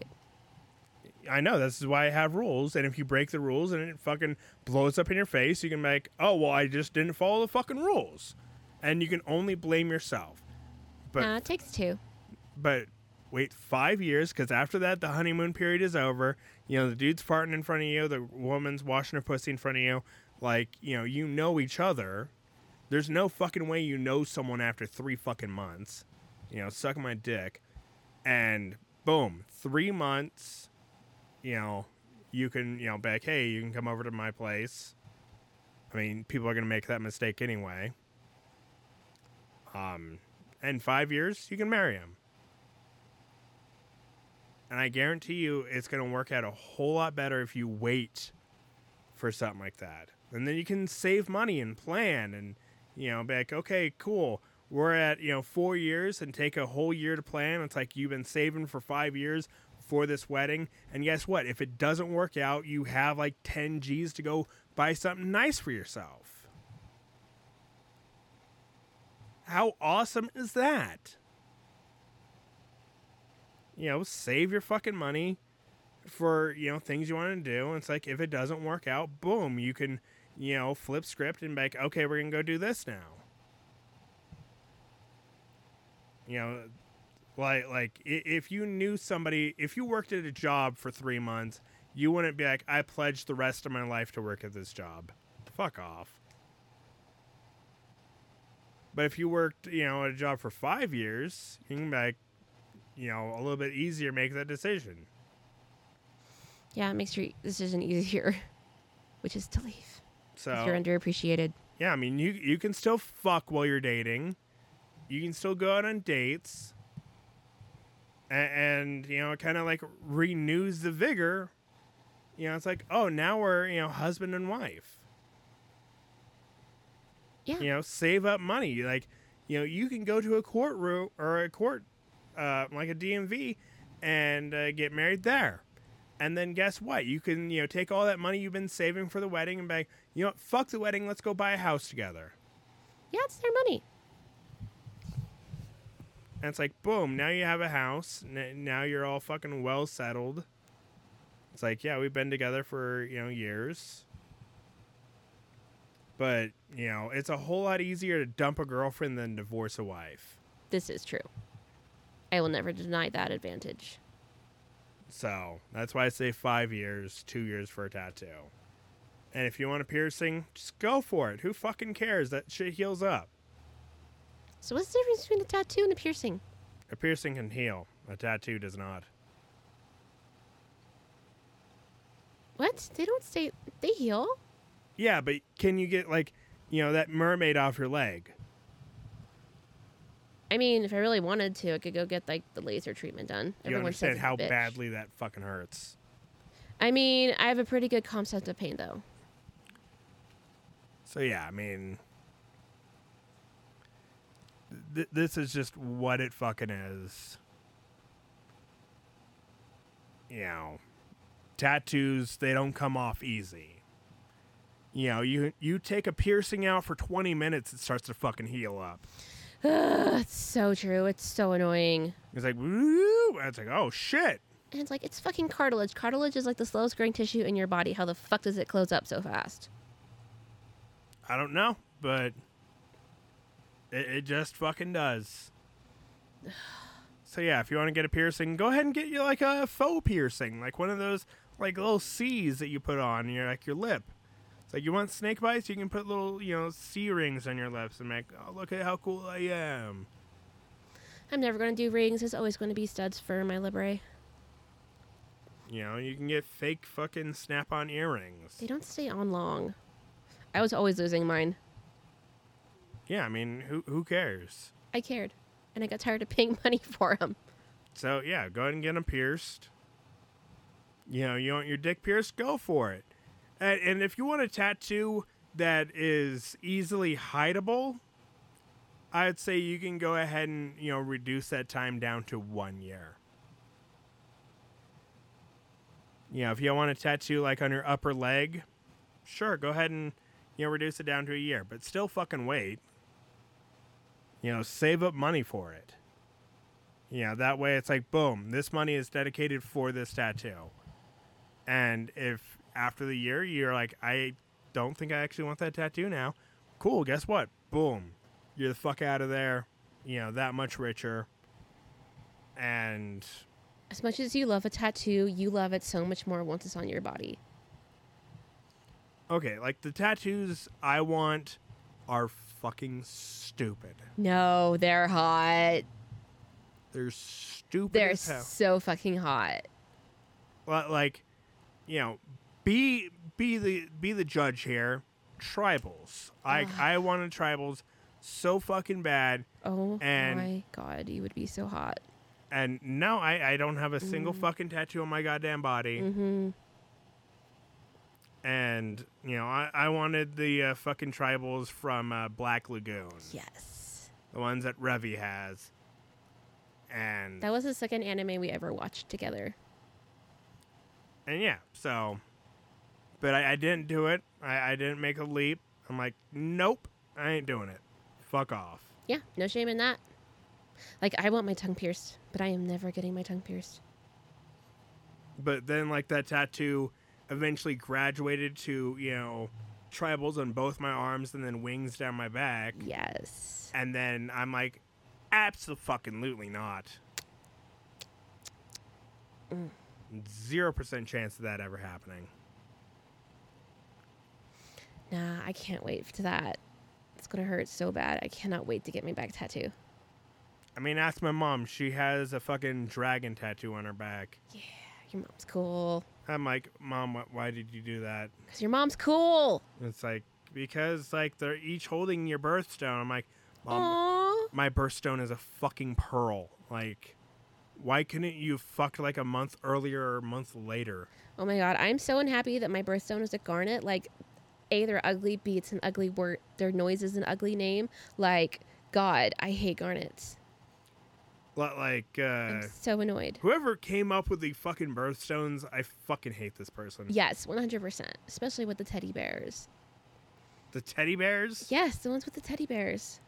I know this is why I have rules, and if you break the rules and it fucking blows up in your face, you can be like, "Oh, well, I just didn't follow the fucking rules," and you can only blame yourself. But Nah, it takes two. but wait five years because after that the honeymoon period is over. You know the dude's farting in front of you the woman's washing her pussy in front of you. Like you know you know each other. There's no fucking way you know someone after three fucking months. You know suck my dick. And boom three months you know you can you know be like hey you can come over to my place. I mean people are gonna make that mistake anyway um and five years you can marry him and I guarantee you it's going to work out a whole lot better if you wait for something like that. And then you can save money and plan and, you know, be like, okay, cool. We're at, you know, four years and take a whole year to plan. It's like you've been saving for five years for this wedding. And guess what? If it doesn't work out, you have like 10 G's to go buy something nice for yourself. How awesome is that? you know, save your fucking money for, you know, things you want to do. And it's like, if it doesn't work out, boom, you can, you know, flip script and be like, okay, we're going to go do this now. You know, like, like if you knew somebody, if you worked at a job for three months, you wouldn't be like, I pledged the rest of my life to work at this job. Fuck off. But if you worked, you know, at a job for five years, you can like, you know, a little bit easier make that decision. Yeah, it makes your decision easier, which is to leave. So if you're underappreciated. yeah, I mean, you you can still fuck while you're dating. You can still go out on dates. and, and you know, it kind of like renews the vigor. You know, it's like, oh, now we're you know husband and wife. Yeah. You know, save up money. Like, you know, you can go to a courtroom or a court, uh, like a DMV, and uh, get married there. And then guess what? You can you know take all that money you've been saving for the wedding and be like, you know, what? fuck the wedding. Let's go buy a house together. Yeah, it's their money. And it's like, boom, now you have a house. N- now you're all fucking well settled. It's like, yeah, we've been together for, you know, years. But, you know, it's a whole lot easier to dump a girlfriend than divorce a wife. This is true. I will never deny that advantage. So that's why I say five years, two years for a tattoo. And if you want a piercing, just go for it. Who fucking cares? That shit heals up. So what's the difference between a tattoo and a piercing? A piercing can heal, a tattoo does not. What? They don't stay. They heal. Yeah, but can you get, like, you know, that mermaid off your leg? I mean, if I really wanted to, I could go get like the laser treatment done. You Everyone understand how badly that fucking hurts. I mean, I have a pretty good concept of pain, though. So yeah, I mean, th- this is just what it fucking is. You know, tattoos they don't come off easy. You know, you you take a piercing out for twenty minutes, it starts to fucking heal up. Ugh, it's so true. It's so annoying. It's like, woo! It's like, oh shit. And it's like it's fucking cartilage. Cartilage is like the slowest growing tissue in your body. How the fuck does it close up so fast? I don't know, but it, it just fucking does. So yeah, if you want to get a piercing, go ahead and get you like a faux piercing, like one of those like little C's that you put on your like your lip. It's like you want snake bites, you can put little you know C rings on your lips and make oh look at how cool I am. I'm never going to do rings. It's always going to be studs for my labret. You know, you can get fake fucking snap on earrings. They don't stay on long. I was always losing mine. Yeah, I mean, who who cares? I cared, and I got tired of paying money for them. So yeah, go ahead and get them pierced. You know, you want your dick pierced, go for it. And, and if you want a tattoo that is easily hideable, I'd say you can go ahead and you know reduce that time down to one year. You know, if you want a tattoo like on your upper leg, sure, go ahead and you know reduce it down to a year, but still fucking wait. You know, save up money for it. Yeah, that way it's like, boom, this money is dedicated for this tattoo. And if after the year you're like, I don't think I actually want that tattoo now, cool, guess what? Boom. You're the fuck out of there. You know, that much richer. And As much as you love a tattoo, you love it so much more once it's on your body. okay, like the tattoos I want are fucking stupid. No, they're hot. They're stupid They're as hell. so fucking hot. Li- like you know be be the be the judge here tribals i i wanted tribals so fucking bad Oh And- my god, you would be so hot. and now i i don't have a single fucking tattoo on my goddamn body Mm-hmm. and you know i i wanted the uh, fucking tribals from uh, black lagoon Yes. the ones that Revy has and That was the second anime we ever watched together. and yeah so but i, I didn't do it. I, I didn't make a leap. I'm like nope i ain't doing it. Fuck off. Yeah, no shame in that. Like I want my tongue pierced, but I am never getting my tongue pierced. but then like that tattoo eventually graduated to you know tribals on both my arms and then wings down my back. Yes. and then i'm like absolutely not. Mm. Zero percent chance of that ever happening Nah, I can't wait for that. It's gonna hurt so bad. I cannot wait to get my back tattoo. i mean ask my mom she has a fucking dragon tattoo on her back Yeah, Your mom's cool. i'm like mom wh- why did you do that Cause your mom's cool. it's like because like they're each holding your birthstone i'm like mom Aww. my birthstone is a fucking pearl. Like, Why couldn't you fucked like a month earlier or a month later? Oh my god, I'm so unhappy that my birthstone is a garnet. Like, A, they're ugly, B, it's an ugly word. Their noise is an ugly name. Like, God, I hate garnets. Li- Like uh, I'm so annoyed. whoever came up with the fucking birthstones, I fucking hate this person. Yes, 100%. Especially with the teddy bears. The teddy bears. Yes, the ones with the teddy bears.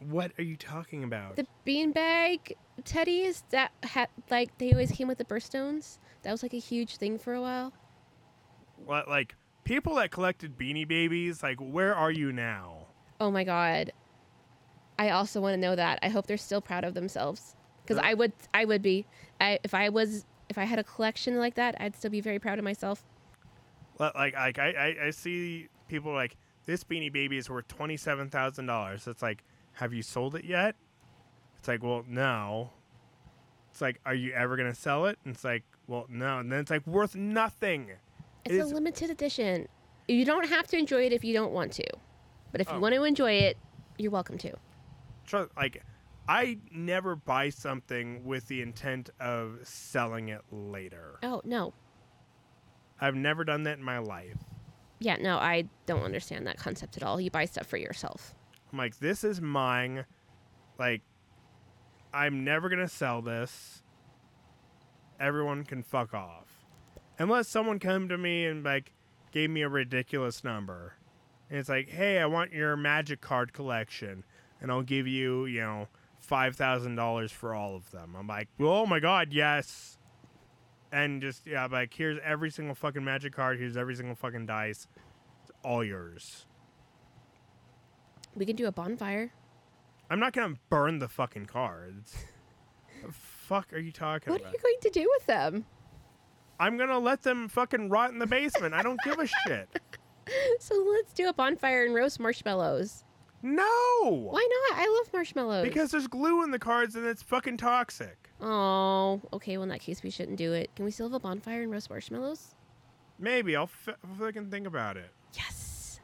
What are you talking about? The beanbag teddies that had, like, they always came with the birthstones. That was, like, a huge thing for a while. What, like people that collected Beanie Babies? Like, where are you now? Oh my god. I also want to know that. I hope they're still proud of themselves because I would I would be. I if I was if I had a collection like that, I'd still be very proud of myself. Li- Like, like I, I, I see people like this Beanie Baby is worth twenty seven thousand dollars. It's like, have you sold it yet? It's like, well, no. It's like, are you ever gonna sell it? And it's like, well, no. And then it's like worth nothing. It's It a is- limited edition. You don't have to enjoy it if you don't want to. But if Oh. you want to enjoy it, you're welcome to. Trust, like, I never buy something with the intent of selling it later. Oh, no. I've never done that in my life. Yeah, no, I don't understand that concept at all. You buy stuff for yourself. I'm like, this is mine. Like, I'm never gonna sell this. Everyone can fuck off, unless someone come to me and like gave me a ridiculous number, and it's like, hey, I want your magic card collection, and I'll give you, you know, five thousand dollars for all of them. I'm like, oh my god, yes. And just yeah, I'm like here's every single fucking magic card. Here's every single fucking dice. It's all yours. We can do a bonfire. I'm not gonna burn the fucking cards. the fuck are you talking What are about? you going to do with them? I'm gonna let them fucking rot in the basement. I don't give a shit. So let's do a bonfire and roast marshmallows. No, Why not? I love marshmallows. because there's glue in the cards and it's fucking toxic. Oh, okay. Well, in that case, we shouldn't do it. Can we still have a bonfire and roast marshmallows? Maybe I'll f- fucking think about it. Yes.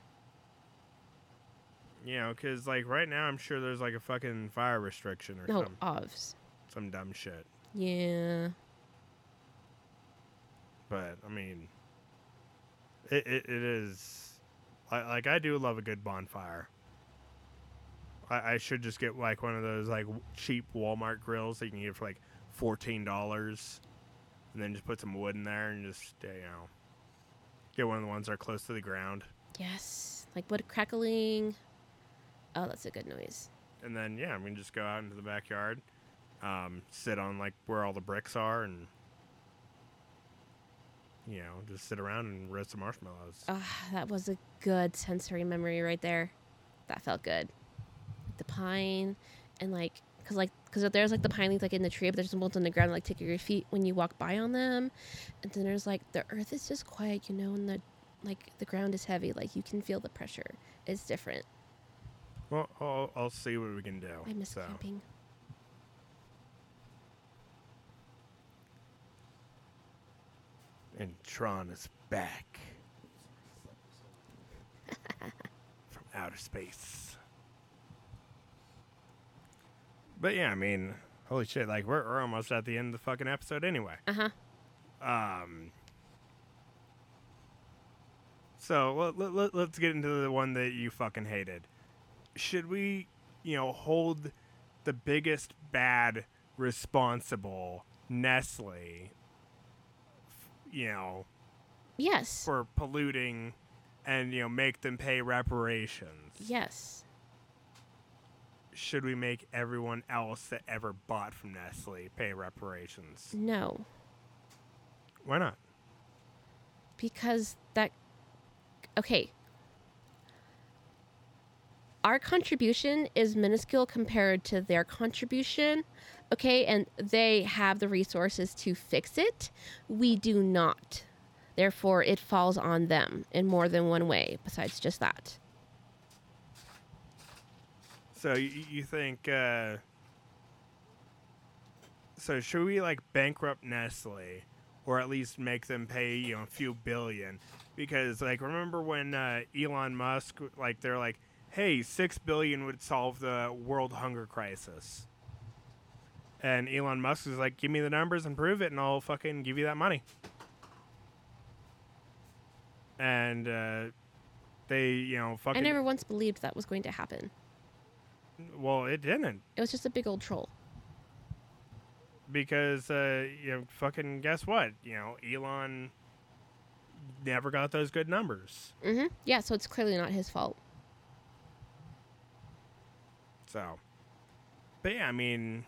You know, because like right now, I'm sure there's like a fucking fire restriction or No, some ovs. some dumb shit. Yeah. But I mean, it it, it is like, like I do love a good bonfire. I, I should just get like one of those like cheap Walmart grills that you can get for like fourteen dollars, and then just put some wood in there and just you know get one of the ones that are close to the ground, Yes. Like wood crackling. Oh, that's a good noise. and then yeah, I mean just go out into the backyard, um, sit on like where all the bricks are, and you know just sit around and roast some marshmallows. Ah, that was a good sensory memory right there. That felt good. The pine and like, cause like, cause there's like the pine leaves like in the tree, but there's some ones on the ground like tickle your feet when you walk by on them, and then there's like the earth is just quiet, you know, and the like the ground is heavy, like you can feel the pressure. It's different. Well, I'll, I'll see what we can do. I miss so. camping. And Tron is back from outer space. But yeah, I mean, holy shit! Like we're, we're almost at the end of the fucking episode anyway. Uh huh. Um. So let, let, let, let's get into the one that you fucking hated. Should we, you know, hold the biggest bad responsible, Nestle, you know, Yes. for polluting and, you know, make them pay reparations? Yes. Should we make everyone else that ever bought from Nestle pay reparations? No. Why not? because that okay our contribution is minuscule compared to their contribution okay and they have the resources to fix it we do not therefore it falls on them in more than one way besides just that So you, think? Uh, so should we like bankrupt Nestle, or at least make them pay you know a few billion? Because like remember when uh, Elon Musk like they're like, hey, six billion would solve the world hunger crisis, And Elon Musk is like, give me the numbers and prove it, and I'll fucking give you that money. And uh, they, you know, fucking. I never once believed that was going to happen. Well, it didn't It was just a big old troll. because, uh, you know, fucking guess what? You know, Elon never got those good numbers. Mm-hmm. Yeah, so it's clearly not his fault. So, but yeah, I mean,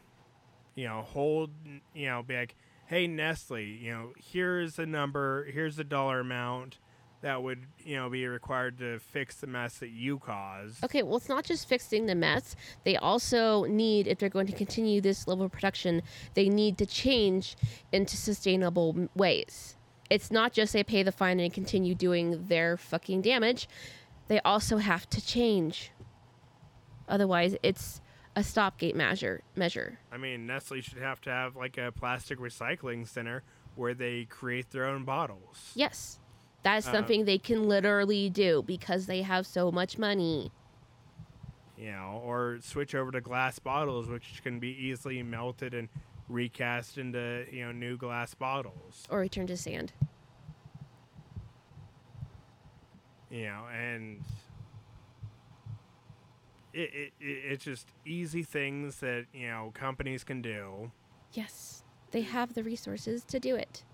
you know, hold, you know, be like, hey, Nestle, you know, here's a number, here's the dollar amount that would, you know, be required to fix the mess that you caused. Okay, well, it's not just fixing the mess. They also need, if they're going to continue this level of production, they need to change into sustainable ways. It's not just they pay the fine and continue doing their fucking damage. They also have to change. Otherwise, it's a stopgate measure. Measure. I mean, Nestle should have to have like a plastic recycling center where they create their own bottles. Yes, that's Uh, something they can literally do because they have so much money. You know, or switch over to glass bottles, which can be easily melted and recast into, you know, new glass bottles. Or return to sand. you know, and it, it, it it's just easy things that you know companies can do. Yes, they have the resources to do it.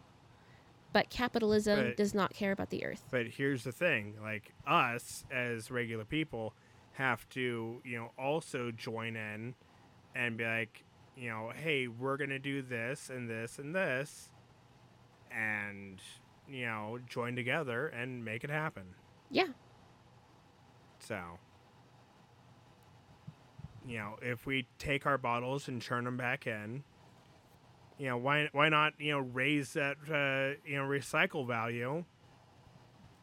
But capitalism But- does not care about the earth. But here's the thing: like us as regular people have to, you know, also join in and be like, you know, hey, we're gonna do this and this and this, and you know, join together and make it happen. Yeah. So, you know, if we take our bottles and turn them back in, you know, why why not you know raise that uh, you know recycle value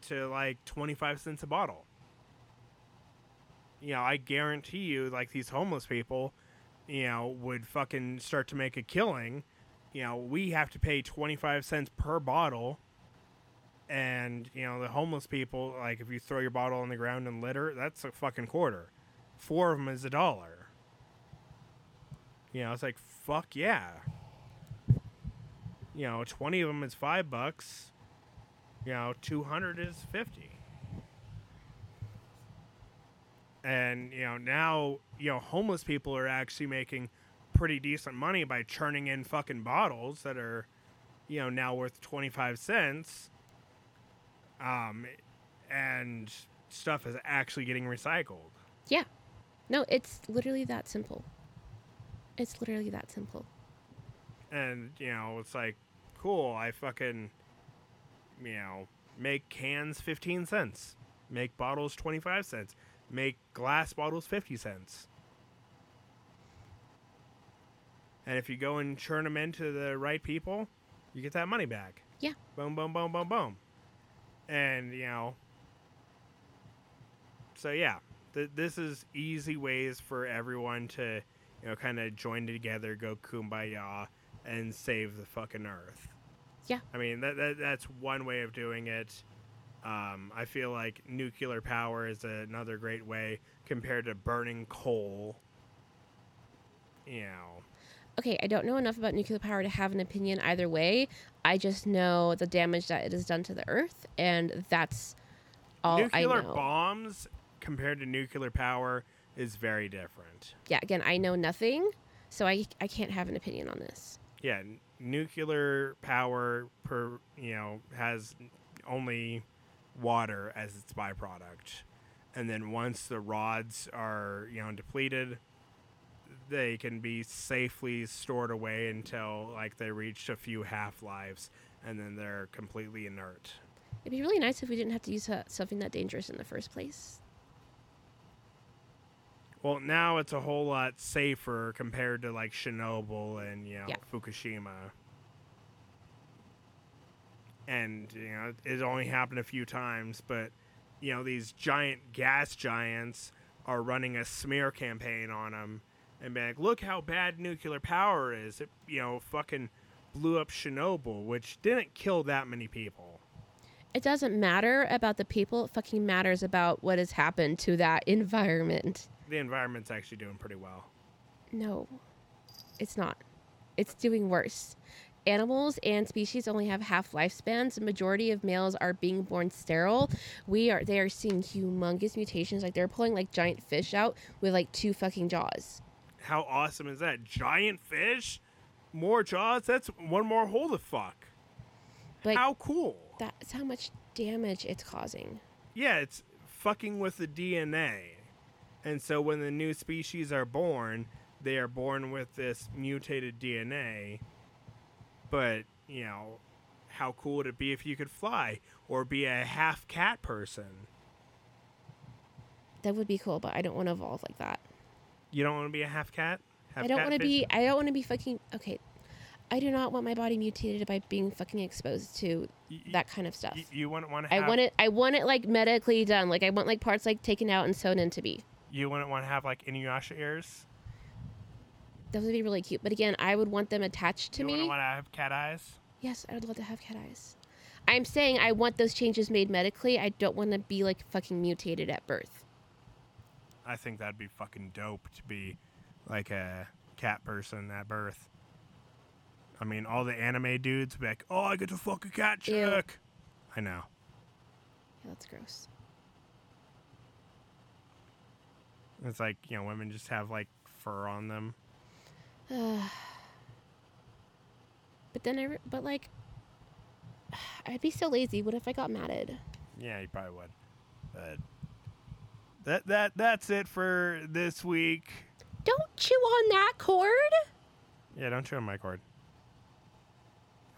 to like twenty five cents a bottle? You know, I guarantee you, like these homeless people, you know, would fucking start to make a killing. You know, we have to pay twenty five cents per bottle and you know the homeless people like if you throw your bottle on the ground and litter that's a fucking quarter four of them is a dollar. You know it's like fuck yeah. You know 20 of them is five bucks. You know 200 is 50 and you know now you know homeless people are actually making pretty decent money by churning in fucking bottles that are you know now worth 25 cents. Um, and stuff is actually getting recycled. Yeah. No, it's literally that simple. It's literally that simple. And, you know, it's like, cool, I fucking, you know, make cans 15 cents, make bottles 25 cents, make glass bottles 50 cents. And if you go and churn them into the right people, you get that money back. Yeah. Boom, boom, boom, boom, boom. And, you know, so yeah, th- this is easy ways for everyone to, you know, kind of join together, go kumbaya, and save the fucking earth. Yeah. I mean, that, that that's one way of doing it. Um, I feel like nuclear power is another great way compared to burning coal. You know, Okay, I don't know enough about nuclear power to have an opinion either way. I just know the damage that it has done to the earth, and that's all nuclear I know. Nuclear bombs compared to nuclear power is very different. Yeah, again, I know nothing, so I, I can't have an opinion on this. Yeah, n- nuclear power per you know has only water as its byproduct, and then once the rods are you know depleted, they can be safely stored away until like they reach a few half lives, and then they're completely inert. It'd be really nice if we didn't have to use something that dangerous in the first place. Well, now it's a whole lot safer compared to like Chernobyl and you know Yeah. Fukushima. And you know it only happened a few times, but you know these giant gas giants are running a smear campaign on them and being like, "Look how bad nuclear power is." It you know fucking blew up Chernobyl, which didn't kill that many people. It doesn't matter about the people, it fucking matters about what has happened to that environment. The environment's actually doing pretty well. No, it's not. It's doing worse. Animals and species only have half lifespans. The majority of males are being born sterile. We are they are seeing humongous mutations. Like they're pulling like giant fish out with like two fucking jaws. How awesome is that? Giant fish, more jaws. That's one more hole to fuck. Like how cool? that's how much damage it's causing. Yeah, it's fucking with the DNA. And so when the new species are born, they are born with this mutated DNA. But, you know, how cool would it be if you could fly or be a half cat person? That would be cool, but I don't want to evolve like that. You don't want to be a half cat? Half I don't want to be. I don't want to be fucking. Okay, I do not want my body mutated by being fucking exposed to Y- y- that kind of stuff. y- you wouldn't want to I want it. I want it like medically done. Like I want like parts like taken out and sewn into me. You wouldn't want to have like Inuyasha ears. That would be really cute. But again, I would want them attached to me. you me. wouldn't want to have cat eyes. Yes, I would love to have cat eyes. I'm saying I want those changes made medically. I don't want to be like fucking mutated at birth. I think that'd be fucking dope to be like a cat person at birth. I mean, all the anime dudes would be like, "Oh, I get to fuck a cat Ew. I know. Yeah, that's gross. It's like you know, women just have like fur on them. But then I. Re- but like, I'd be so lazy. What if I got matted? Yeah, you probably would. But that that that's it for this week. Don't chew on that cord. Yeah, don't chew on my cord.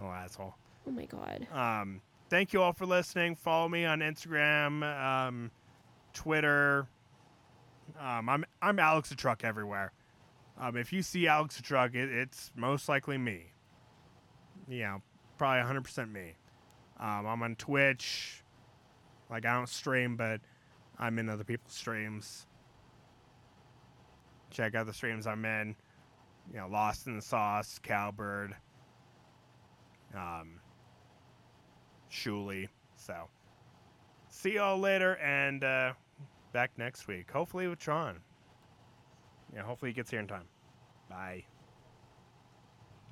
Oh, asshole. Oh my god. Um, thank you all for listening. Follow me on Instagram, um, Twitter. Um, I'm I'm Alex the Truck everywhere. Um, if you see Alex the Truck, it, it's most likely me. Yeah, probably 100% me. Um, I'm on Twitch. Like I don't stream, but I'm in other people's streams. Check out the streams I'm in. You know, Lost in the Sauce, Cowbird. Um, Shuli. So, see y'all later and uh, back next week. Hopefully with Tron. Yeah, hopefully he gets here in time. Bye.